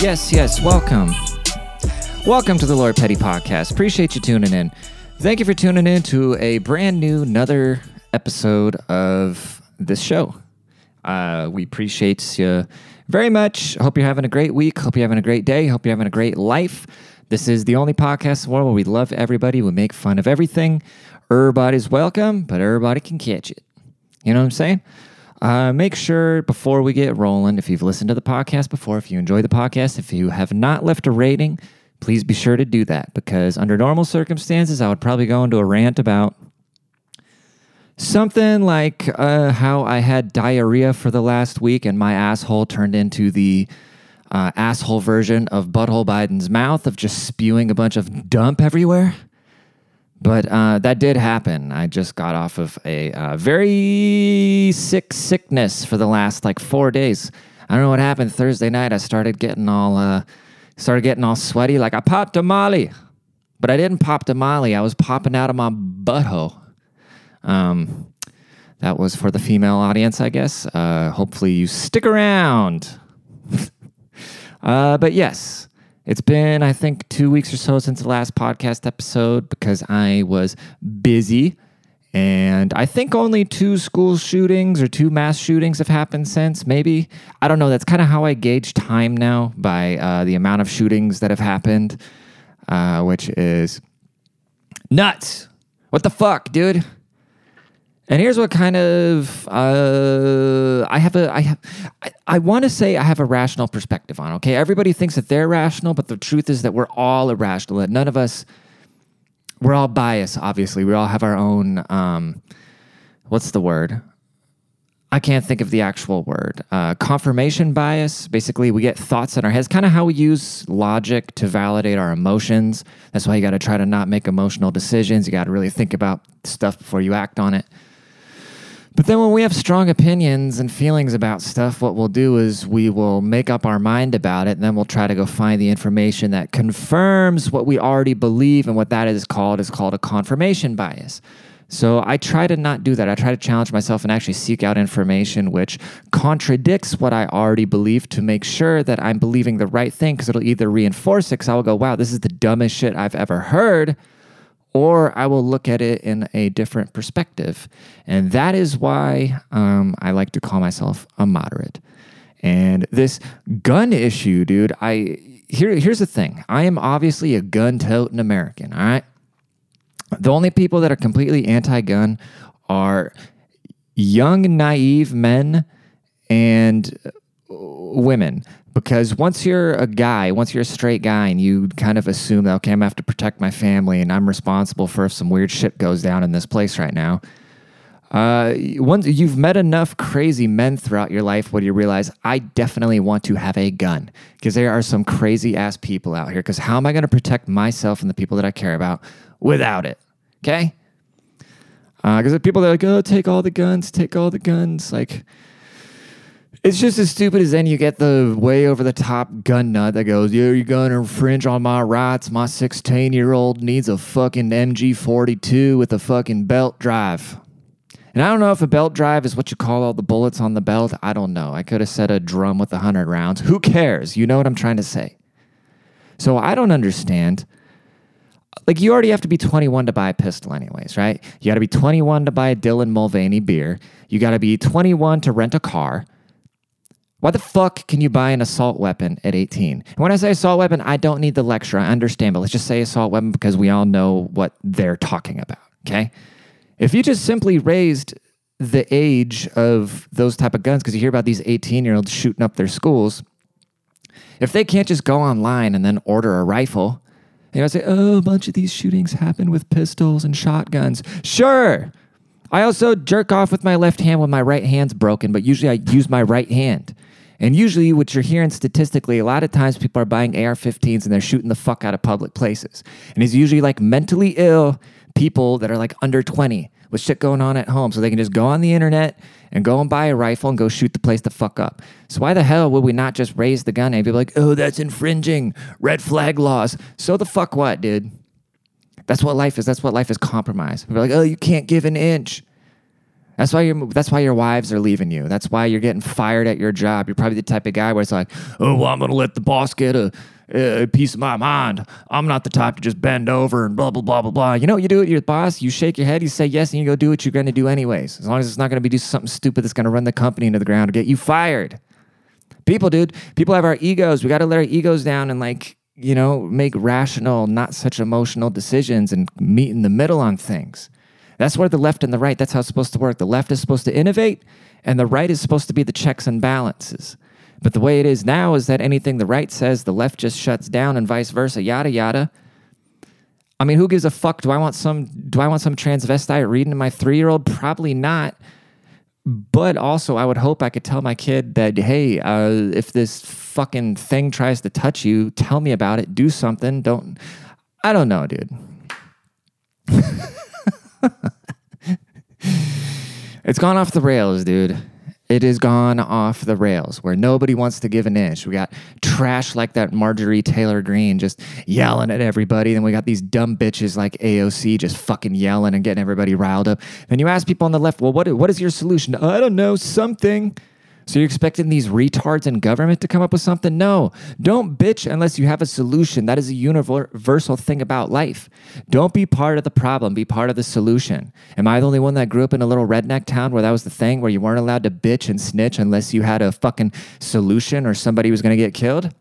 Yes, yes, welcome. Welcome to the Lord Petty Podcast. Appreciate you tuning in. Thank you for tuning in to a brand new, another episode of this show. Uh, we appreciate you very much. Hope you're having a great week. Hope you're having a great day. Hope you're having a great life. This is the only podcast in the world where we love everybody. We make fun of everything. Everybody's welcome, but everybody can catch it. You know what I'm saying? Uh, make sure before we get rolling, if you've listened to the podcast before, if you enjoy the podcast, if you have not left a rating, please be sure to do that because under normal circumstances, I would probably go into a rant about something like uh, how I had diarrhea for the last week and my asshole turned into the uh, asshole version of Butthole Biden's mouth of just spewing a bunch of dump everywhere. But uh, that did happen. I just got off of a uh, very sick sickness for the last like four days. I don't know what happened Thursday night. I started getting all uh, started getting all sweaty, like I popped a molly, but I didn't pop the molly. I was popping out of my butthole. Um, that was for the female audience, I guess. Uh, hopefully, you stick around. Uh, but yes, it's been, I think, two weeks or so since the last podcast episode because I was busy. And I think only two school shootings or two mass shootings have happened since, maybe. I don't know. That's kind of how I gauge time now by uh, the amount of shootings that have happened, uh, which is nuts. What the fuck, dude? And here's what kind of uh, I have a I have I, I want to say I have a rational perspective on. Okay, everybody thinks that they're rational, but the truth is that we're all irrational. That none of us we're all biased. Obviously, we all have our own. Um, what's the word? I can't think of the actual word. Uh, confirmation bias. Basically, we get thoughts in our heads. Kind of how we use logic to validate our emotions. That's why you got to try to not make emotional decisions. You got to really think about stuff before you act on it. But then when we have strong opinions and feelings about stuff, what we'll do is we will make up our mind about it, and then we'll try to go find the information that confirms what we already believe, and what that is called is called a confirmation bias. So I try to not do that. I try to challenge myself and actually seek out information which contradicts what I already believe to make sure that I'm believing the right thing because it'll either reinforce it because I will go, wow, this is the dumbest shit I've ever heard or I will look at it in a different perspective. And that is why um, I like to call myself a moderate. And this gun issue, dude, I here here's the thing. I am obviously a gun-toting American, all right? The only people that are completely anti-gun are young naive men and women because once you're a guy, once you're a straight guy, and you kind of assume that okay, I'm gonna have to protect my family, and I'm responsible for if some weird shit goes down in this place right now. Uh, once you've met enough crazy men throughout your life, what do you realize? I definitely want to have a gun because there are some crazy ass people out here. Because how am I going to protect myself and the people that I care about without it? Okay. Because uh, people that are like, oh, take all the guns, take all the guns. Like, it's just as stupid as then you get the way over the top gun nut that goes, Yeah, you're gonna infringe on my rights. My 16 year old needs a fucking MG 42 with a fucking belt drive. And I don't know if a belt drive is what you call all the bullets on the belt. I don't know. I could have said a drum with 100 rounds. Who cares? You know what I'm trying to say. So I don't understand. Like, you already have to be 21 to buy a pistol, anyways, right? You got to be 21 to buy a Dylan Mulvaney beer. You got to be 21 to rent a car. Why the fuck can you buy an assault weapon at 18? And when I say assault weapon, I don't need the lecture. I understand, but let's just say assault weapon because we all know what they're talking about, okay? If you just simply raised the age of those type of guns because you hear about these 18-year-olds shooting up their schools, if they can't just go online and then order a rifle, you know, say, "Oh, a bunch of these shootings happen with pistols and shotguns." Sure. I also jerk off with my left hand when my right hand's broken, but usually I use my right hand. And usually, what you're hearing statistically, a lot of times people are buying AR 15s and they're shooting the fuck out of public places. And it's usually like mentally ill people that are like under 20 with shit going on at home. So they can just go on the internet and go and buy a rifle and go shoot the place the fuck up. So why the hell would we not just raise the gun and be like, oh, that's infringing red flag laws? So the fuck what, dude? That's what life is. That's what life is compromise. We're like, oh, you can't give an inch. That's why your that's why your wives are leaving you. That's why you're getting fired at your job. You're probably the type of guy where it's like, oh, well, I'm gonna let the boss get a, a piece of my mind. I'm not the type to just bend over and blah blah blah blah blah. You know what you do with your boss? You shake your head, you say yes, and you go do what you're gonna do anyways. As long as it's not gonna be do something stupid that's gonna run the company into the ground or get you fired. People, dude, people have our egos. We gotta let our egos down and like you know make rational, not such emotional decisions and meet in the middle on things. That's where the left and the right, that's how it's supposed to work. The left is supposed to innovate, and the right is supposed to be the checks and balances. But the way it is now is that anything the right says, the left just shuts down, and vice versa, yada yada. I mean, who gives a fuck? Do I want some? Do I want some transvestite reading to my three year old? Probably not. But also, I would hope I could tell my kid that, hey, uh, if this fucking thing tries to touch you, tell me about it. Do something. Don't. I don't know, dude. it's gone off the rails, dude. It has gone off the rails where nobody wants to give an inch. We got trash like that Marjorie Taylor Greene just yelling at everybody. Then we got these dumb bitches like AOC just fucking yelling and getting everybody riled up. Then you ask people on the left, well, what, what is your solution? I don't know, something. So you're expecting these retards in government to come up with something? No. Don't bitch unless you have a solution. That is a universal thing about life. Don't be part of the problem, be part of the solution. Am I the only one that grew up in a little redneck town where that was the thing where you weren't allowed to bitch and snitch unless you had a fucking solution or somebody was going to get killed?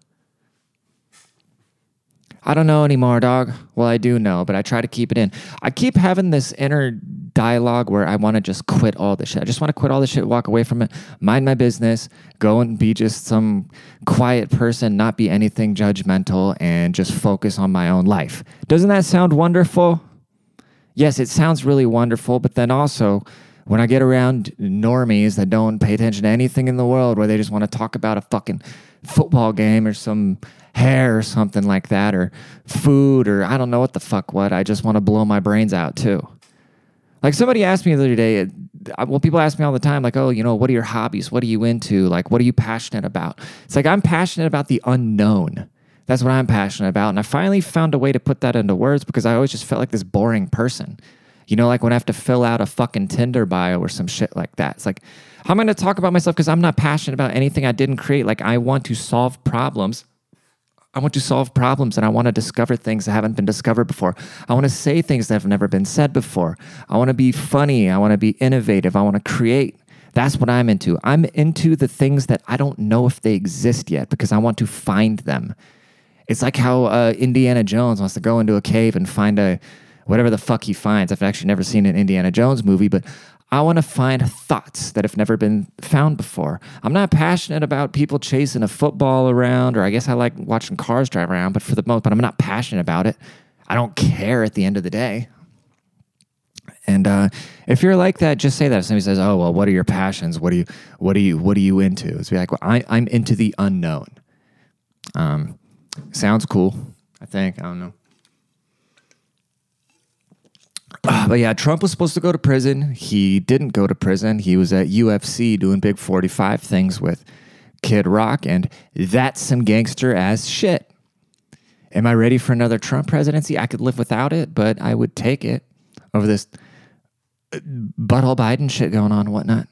I don't know anymore, dog. Well, I do know, but I try to keep it in. I keep having this inner dialogue where I want to just quit all this shit. I just want to quit all this shit, walk away from it, mind my business, go and be just some quiet person, not be anything judgmental, and just focus on my own life. Doesn't that sound wonderful? Yes, it sounds really wonderful, but then also, when I get around normies that don't pay attention to anything in the world, where they just want to talk about a fucking football game or some hair or something like that, or food, or I don't know what the fuck what. I just want to blow my brains out too. Like somebody asked me the other day, uh, well, people ask me all the time, like, oh, you know, what are your hobbies? What are you into? Like, what are you passionate about? It's like, I'm passionate about the unknown. That's what I'm passionate about. And I finally found a way to put that into words because I always just felt like this boring person. You know, like when I have to fill out a fucking Tinder bio or some shit like that. It's like, how am I going to talk about myself because I'm not passionate about anything I didn't create? Like, I want to solve problems I want to solve problems and I want to discover things that haven't been discovered before. I want to say things that have never been said before. I want to be funny. I want to be innovative. I want to create. That's what I'm into. I'm into the things that I don't know if they exist yet because I want to find them. It's like how uh, Indiana Jones wants to go into a cave and find a whatever the fuck he finds. I've actually never seen an Indiana Jones movie, but I want to find thoughts that have never been found before. I'm not passionate about people chasing a football around, or I guess I like watching cars drive around, but for the most, but I'm not passionate about it. I don't care at the end of the day. And uh, if you're like that, just say that. If somebody says, "Oh, well, what are your passions? What are you, what are you, what are you into?" It's be like, "Well, I, I'm into the unknown." Um, sounds cool. I think I don't know. Uh, but yeah, Trump was supposed to go to prison. He didn't go to prison. He was at UFC doing big 45 things with Kid Rock, and that's some gangster ass shit. Am I ready for another Trump presidency? I could live without it, but I would take it over this uh, butthole Biden shit going on and whatnot.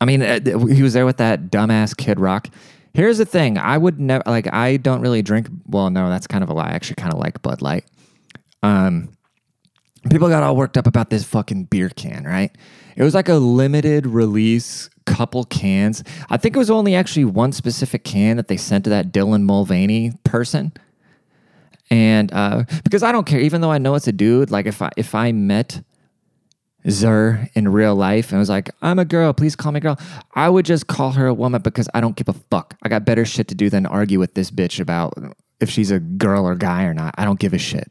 I mean, uh, he was there with that dumbass Kid Rock. Here's the thing I would never, like, I don't really drink. Well, no, that's kind of a lie. I actually kind of like Bud Light. Um, people got all worked up about this fucking beer can, right? It was like a limited release couple cans. I think it was only actually one specific can that they sent to that Dylan Mulvaney person. And uh, because I don't care, even though I know it's a dude, like if I if I met Zer in real life and was like, I'm a girl, please call me girl, I would just call her a woman because I don't give a fuck. I got better shit to do than argue with this bitch about if she's a girl or guy or not. I don't give a shit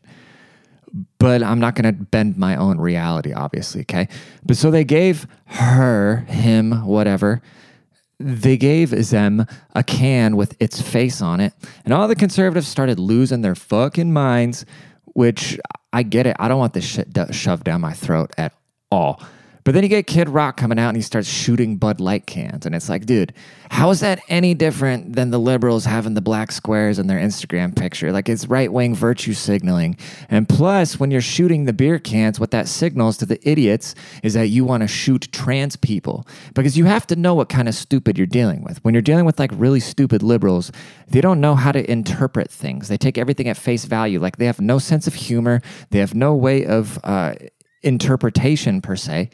but I'm not going to bend my own reality, obviously. Okay. But so they gave her, him, whatever, they gave them a can with its face on it. And all the conservatives started losing their fucking minds, which I get it. I don't want this shit shoved down my throat at all. But then you get Kid Rock coming out and he starts shooting Bud Light cans. And it's like, dude, how is that any different than the liberals having the black squares in their Instagram picture? Like it's right wing virtue signaling. And plus, when you're shooting the beer cans, what that signals to the idiots is that you want to shoot trans people. Because you have to know what kind of stupid you're dealing with. When you're dealing with like really stupid liberals, they don't know how to interpret things. They take everything at face value. Like they have no sense of humor, they have no way of uh, interpretation per se.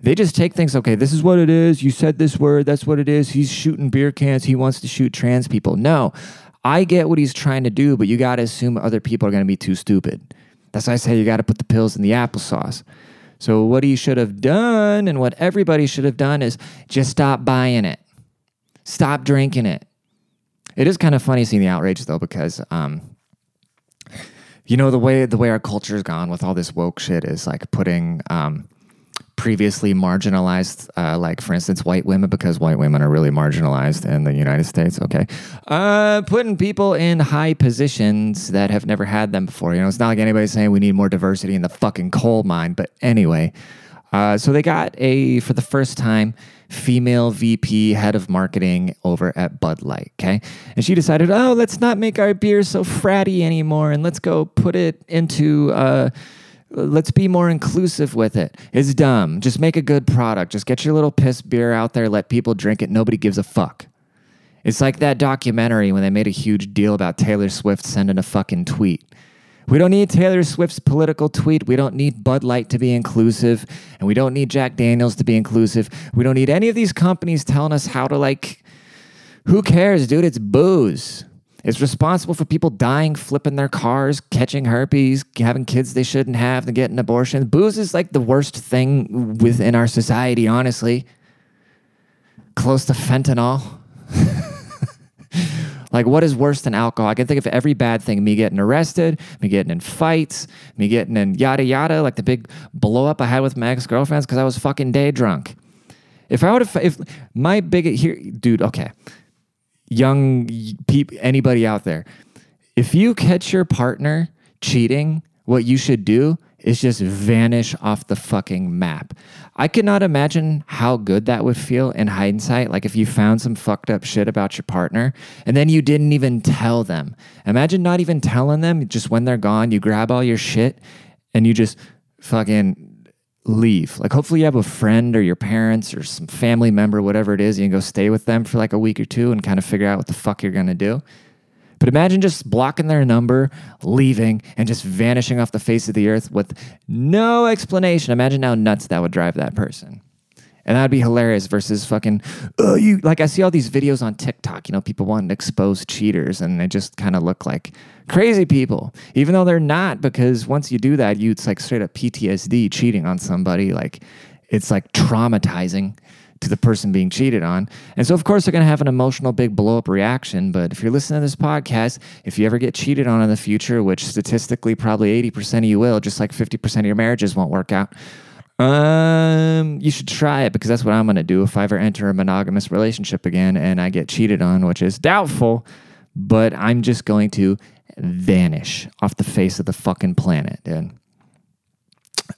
They just take things, okay, this is what it is. You said this word, that's what it is. He's shooting beer cans. He wants to shoot trans people. No, I get what he's trying to do, but you got to assume other people are going to be too stupid. That's why I say you got to put the pills in the applesauce. So, what he should have done and what everybody should have done is just stop buying it, stop drinking it. It is kind of funny seeing the outrage though, because um, you know the way the way our culture's gone with all this woke shit is like putting um, previously marginalized, uh, like for instance, white women, because white women are really marginalized in the United States. Okay, uh, putting people in high positions that have never had them before. You know, it's not like anybody's saying we need more diversity in the fucking coal mine, but anyway. Uh, so they got a for the first time female VP head of marketing over at Bud Light. Okay, and she decided, oh, let's not make our beer so fratty anymore, and let's go put it into. Uh, let's be more inclusive with it. It's dumb. Just make a good product. Just get your little piss beer out there, let people drink it. Nobody gives a fuck. It's like that documentary when they made a huge deal about Taylor Swift sending a fucking tweet. We don't need Taylor Swift's political tweet. We don't need Bud Light to be inclusive. And we don't need Jack Daniels to be inclusive. We don't need any of these companies telling us how to, like, who cares, dude? It's booze. It's responsible for people dying, flipping their cars, catching herpes, having kids they shouldn't have, and getting abortions. Booze is like the worst thing within our society, honestly. Close to fentanyl. like, what is worse than alcohol? I can think of every bad thing me getting arrested, me getting in fights, me getting in yada yada, like the big blow up I had with my ex girlfriends because I was fucking day drunk. If I would have, if my big here, dude, okay young people, anybody out there, if you catch your partner cheating, what you should do is just vanish off the fucking map. I cannot imagine how good that would feel in hindsight. Like if you found some fucked up shit about your partner and then you didn't even tell them. Imagine not even telling them, just when they're gone, you grab all your shit and you just fucking leave. Like, hopefully, you have a friend or your parents or some family member, whatever it is, you can go stay with them for like a week or two and kind of figure out what the fuck you're gonna do. But imagine just blocking their number, leaving, and just vanishing off the face of the earth with no explanation. Imagine how nuts that would drive that person. And that'd be hilarious versus fucking, oh, you like I see all these videos on TikTok, you know, people wanting to expose cheaters and they just kind of look like crazy people, even though they're not, because once you do that, you it's like straight up PTSD cheating on somebody. Like it's like traumatizing to the person being cheated on. And so, of course, they're going to have an emotional big blow up reaction. But if you're listening to this podcast, if you ever get cheated on in the future, which statistically probably 80% of you will, just like 50% of your marriages won't work out, um, you should try it because that's what I'm going to do if I ever enter a monogamous relationship again and I get cheated on, which is doubtful, but I'm just going to vanish off the face of the fucking planet, dude.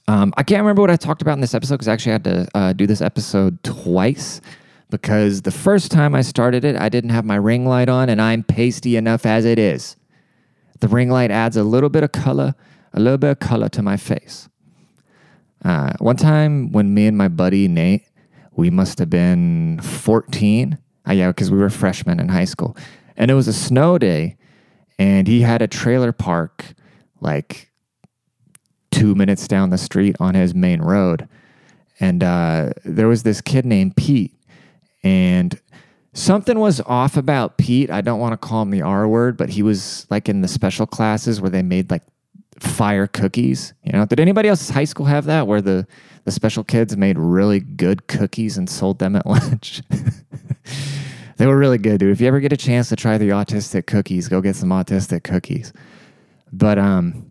Um, I can't remember what I talked about in this episode because I actually had to uh, do this episode twice because the first time I started it, I didn't have my ring light on and I'm pasty enough as it is. The ring light adds a little bit of color, a little bit of color to my face. Uh, one time when me and my buddy Nate, we must have been 14. Uh, yeah, because we were freshmen in high school. And it was a snow day, and he had a trailer park like two minutes down the street on his main road. And uh, there was this kid named Pete, and something was off about Pete. I don't want to call him the R word, but he was like in the special classes where they made like fire cookies. You know, did anybody else's high school have that where the the special kids made really good cookies and sold them at lunch? they were really good, dude. If you ever get a chance to try the autistic cookies, go get some autistic cookies. But um,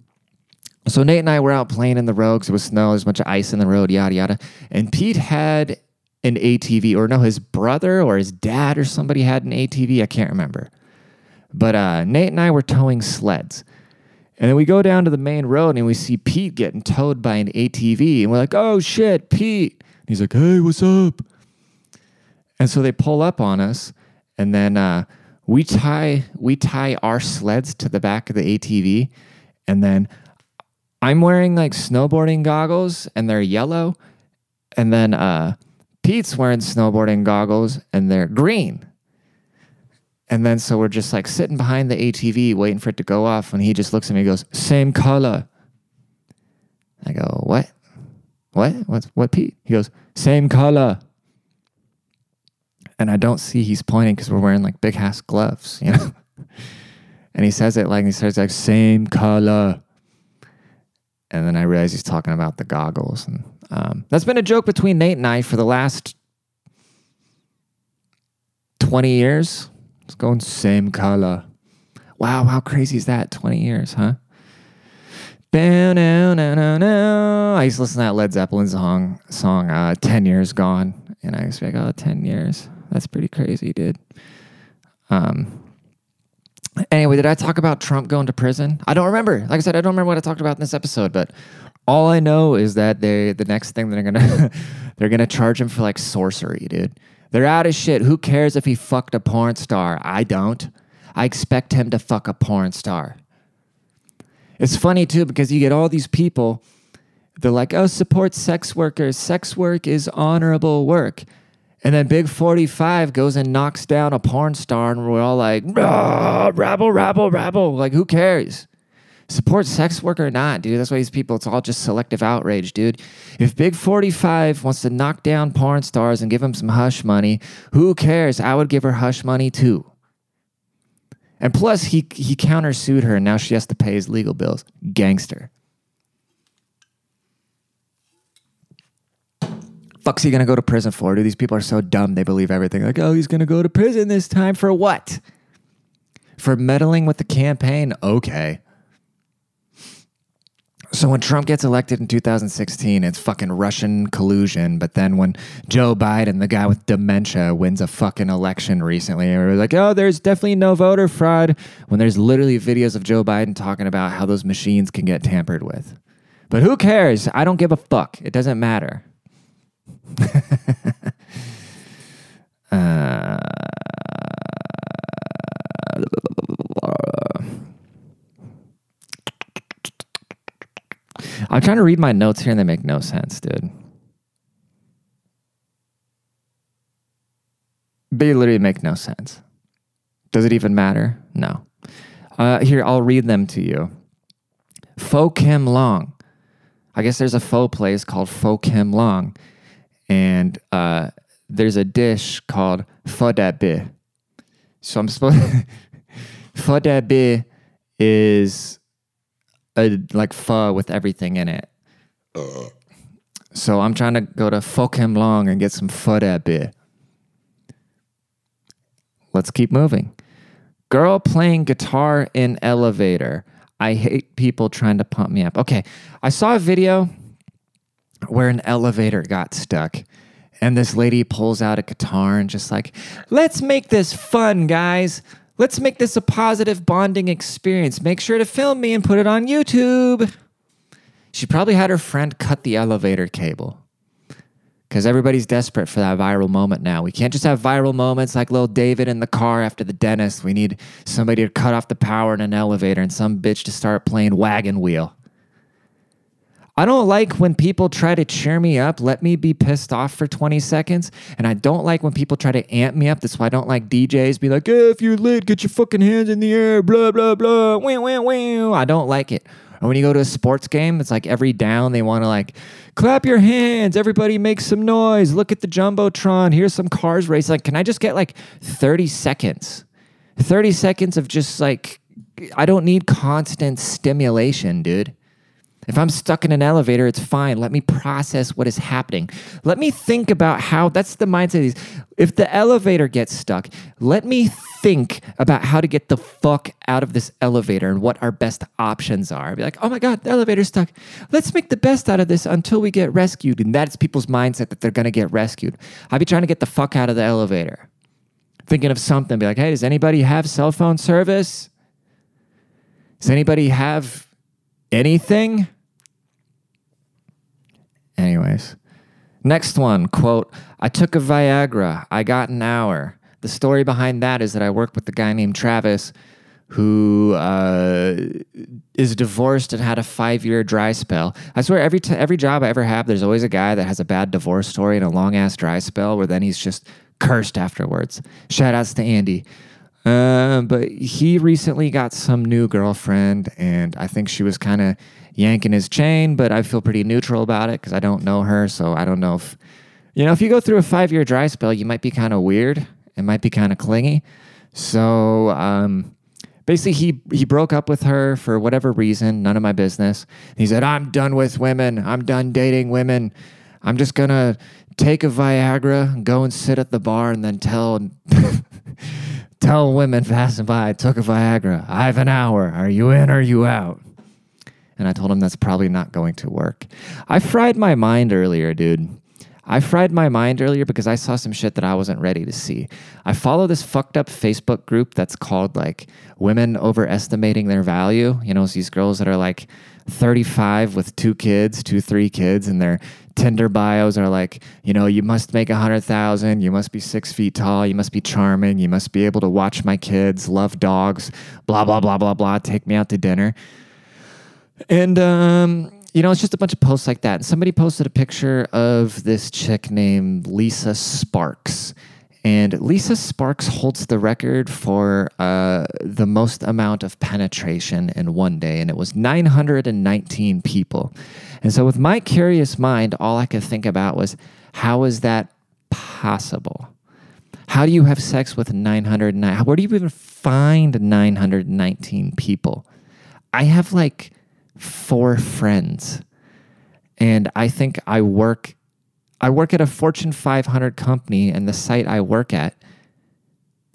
so Nate and I were out playing in the road because it was snow. There's a bunch of ice in the road, yada yada. And Pete had an ATV, or no, his brother or his dad or somebody had an ATV. I can't remember. But uh, Nate and I were towing sleds. And then we go down to the main road and we see Pete getting towed by an ATV. And we're like, oh shit, Pete, And He's like, hey, what's up? And so they pull up on us, and then uh, we tie we tie our sleds to the back of the ATV, and then I'm wearing like snowboarding goggles, and they're yellow, and then uh, Pete's wearing snowboarding goggles, and they're green. And then so we're just like sitting behind the ATV waiting for it to go off, and he just looks at me and goes, "Same color." I go, "What? What? What? What, Pete?" He goes, "Same color." and I don't see he's pointing because we're wearing like big ass gloves, you know. and he says it like he says like same color, and then I realize he's talking about the goggles, and um, that's been a joke between Nate and I for the last twenty years. It's going same color. Wow, how crazy is that? Twenty years, huh? I used to listen to that Led Zeppelin song, song uh, 10 Years Gone. And I was like, oh, 10 years. That's pretty crazy, dude. Um. Anyway, did I talk about Trump going to prison? I don't remember. Like I said, I don't remember what I talked about in this episode, but all I know is that they the next thing they're gonna they're gonna charge him for like sorcery, dude. They're out of shit. Who cares if he fucked a porn star? I don't. I expect him to fuck a porn star. It's funny too because you get all these people. They're like, "Oh, support sex workers. Sex work is honorable work." And then Big 45 goes and knocks down a porn star, and we're all like, rabble, rabble, rabble. Like, who cares? Support sex work or not, dude. That's why these people, it's all just selective outrage, dude. If Big 45 wants to knock down porn stars and give them some hush money, who cares? I would give her hush money too. And plus, he, he countersued her, and now she has to pay his legal bills. Gangster. fuck's he gonna go to prison for? Dude, these people are so dumb. They believe everything. Like, oh, he's gonna go to prison this time for what? For meddling with the campaign? Okay. So when Trump gets elected in 2016, it's fucking Russian collusion. But then when Joe Biden, the guy with dementia, wins a fucking election recently, and we're like, oh, there's definitely no voter fraud. When there's literally videos of Joe Biden talking about how those machines can get tampered with. But who cares? I don't give a fuck. It doesn't matter. uh, I'm trying to read my notes here and they make no sense, dude. They literally make no sense. Does it even matter? No. Uh, here, I'll read them to you. Pho Kim Long. I guess there's a pho place called Pho Kim Long and uh, there's a dish called pho bi. So I'm supposed pho bi is a like pho with everything in it. Uh. So I'm trying to go to Pho Kim Long and get some pho bi. Let's keep moving. Girl playing guitar in elevator. I hate people trying to pump me up. Okay, I saw a video where an elevator got stuck. And this lady pulls out a guitar and just like, let's make this fun, guys. Let's make this a positive bonding experience. Make sure to film me and put it on YouTube. She probably had her friend cut the elevator cable because everybody's desperate for that viral moment now. We can't just have viral moments like little David in the car after the dentist. We need somebody to cut off the power in an elevator and some bitch to start playing wagon wheel. I don't like when people try to cheer me up, let me be pissed off for 20 seconds. And I don't like when people try to amp me up. That's why I don't like DJs be like, hey, if you're lit, get your fucking hands in the air, blah, blah, blah, wah, wah, wah. I don't like it. Or when you go to a sports game, it's like every down they want to like clap your hands, everybody make some noise, look at the jumbotron, here's some cars race. Like, can I just get like 30 seconds? 30 seconds of just like I don't need constant stimulation, dude. If I'm stuck in an elevator, it's fine. Let me process what is happening. Let me think about how that's the mindset these. If the elevator gets stuck, let me think about how to get the fuck out of this elevator and what our best options are. Be like, oh my God, the elevator's stuck. Let's make the best out of this until we get rescued. And that's people's mindset that they're gonna get rescued. I'd be trying to get the fuck out of the elevator. Thinking of something, be like, hey, does anybody have cell phone service? Does anybody have anything? Anyways, Next one, quote, I took a Viagra. I got an hour. The story behind that is that I worked with a guy named Travis who uh, is divorced and had a five year dry spell. I swear, every, t- every job I ever have, there's always a guy that has a bad divorce story and a long ass dry spell where then he's just cursed afterwards. Shout outs to Andy. Uh, but he recently got some new girlfriend, and I think she was kind of yanking his chain, but I feel pretty neutral about it because I don't know her. So I don't know if, you know, if you go through a five year dry spell, you might be kind of weird. It might be kind of clingy. So, um, basically he he broke up with her for whatever reason none of my business he said i'm done with women i'm done dating women i'm just gonna take a viagra go and sit at the bar and then tell tell women passing by i took a viagra. I have an hour. Are you in or are you out? And i told him that's probably not going to work. I fried my mind earlier dude I fried my mind earlier because I saw some shit that I wasn't ready to see. I follow this fucked up Facebook group that's called like women overestimating their value. You know, it's these girls that are like 35 with two kids, two, three kids, and their Tinder bios are like, you know, you must make a hundred thousand, you must be six feet tall, you must be charming, you must be able to watch my kids, love dogs, blah, blah, blah, blah, blah, take me out to dinner. And um you know, it's just a bunch of posts like that. And somebody posted a picture of this chick named Lisa Sparks. And Lisa Sparks holds the record for uh, the most amount of penetration in one day, and it was 919 people. And so, with my curious mind, all I could think about was how is that possible? How do you have sex with 909? Where do you even find 919 people? I have like four friends. And I think I work I work at a Fortune 500 company, and the site I work at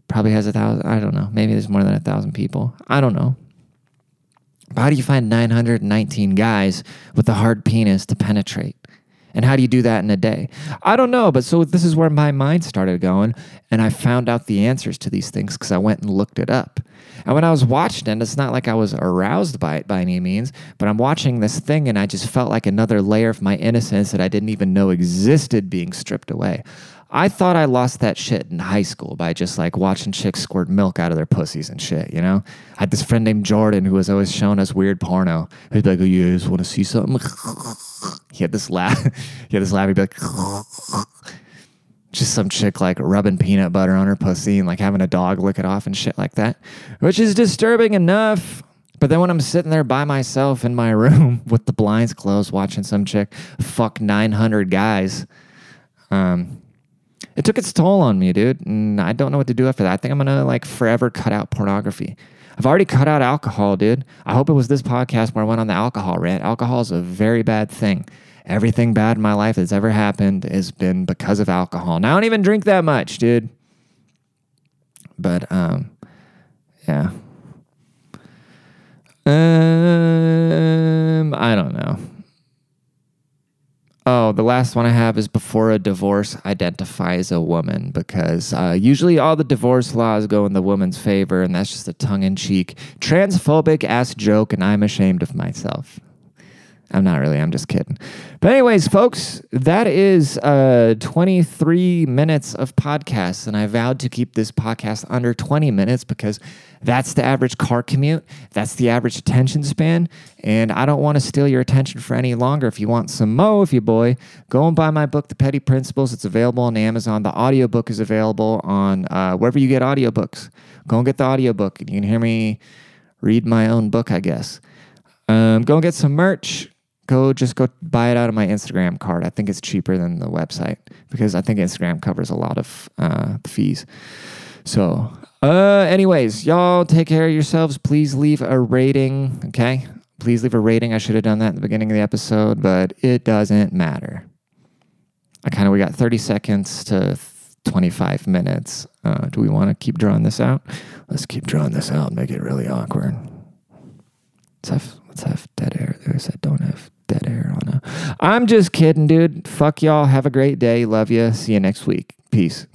probably has a thousand. I don't know. Maybe there's more than a thousand people. I don't know. But how do you find 919 guys with a hard penis to penetrate? And how do you do that in a day? I don't know, but so this is where my mind started going, and I found out the answers to these things because I went and looked it up. And when I was watching it, it's not like I was aroused by it by any means, but I'm watching this thing and I just felt like another layer of my innocence that I didn't even know existed being stripped away. I thought I lost that shit in high school by just like watching chicks squirt milk out of their pussies and shit, you know? I had this friend named Jordan who was always showing us weird porno. He'd be like, oh, you guys want to see something? He had this laugh. he had this laugh. He'd be like, just some chick like rubbing peanut butter on her pussy and like having a dog lick it off and shit like that, which is disturbing enough. But then when I'm sitting there by myself in my room with the blinds closed, watching some chick fuck 900 guys, um, it took its toll on me, dude. And I don't know what to do after that. I think I'm gonna like forever cut out pornography. I've already cut out alcohol, dude. I hope it was this podcast where I went on the alcohol rant. Alcohol is a very bad thing everything bad in my life that's ever happened has been because of alcohol. Now I don't even drink that much, dude. But um, yeah. Um, I don't know. Oh, the last one I have is before a divorce, identifies a woman because uh, usually all the divorce laws go in the woman's favor, and that's just a tongue in cheek, transphobic ass joke, and I'm ashamed of myself. I'm not really. I'm just kidding. But anyways, folks, that is uh, 23 minutes of podcast, and I vowed to keep this podcast under 20 minutes because that's the average car commute. That's the average attention span, and I don't want to steal your attention for any longer. If you want some mo, if you boy, go and buy my book, The Petty Principles. It's available on Amazon. The audiobook is available on uh, wherever you get audiobooks. Go and get the audiobook, you can hear me read my own book, I guess. Um, go and get some merch go just go buy it out of my Instagram card. I think it's cheaper than the website because I think Instagram covers a lot of uh, the fees. So, uh, anyways, y'all take care of yourselves. Please leave a rating. Okay, please leave a rating. I should have done that in the beginning of the episode, but it doesn't matter. I kind of we got 30 seconds to 25 minutes. Uh, do we want to keep drawing this out? Let's keep drawing this out. Make it really awkward. Let's have let's have dead air. There, I said don't have dead air on a. I'm just kidding, dude. Fuck y'all. Have a great day. Love you. See you next week. Peace.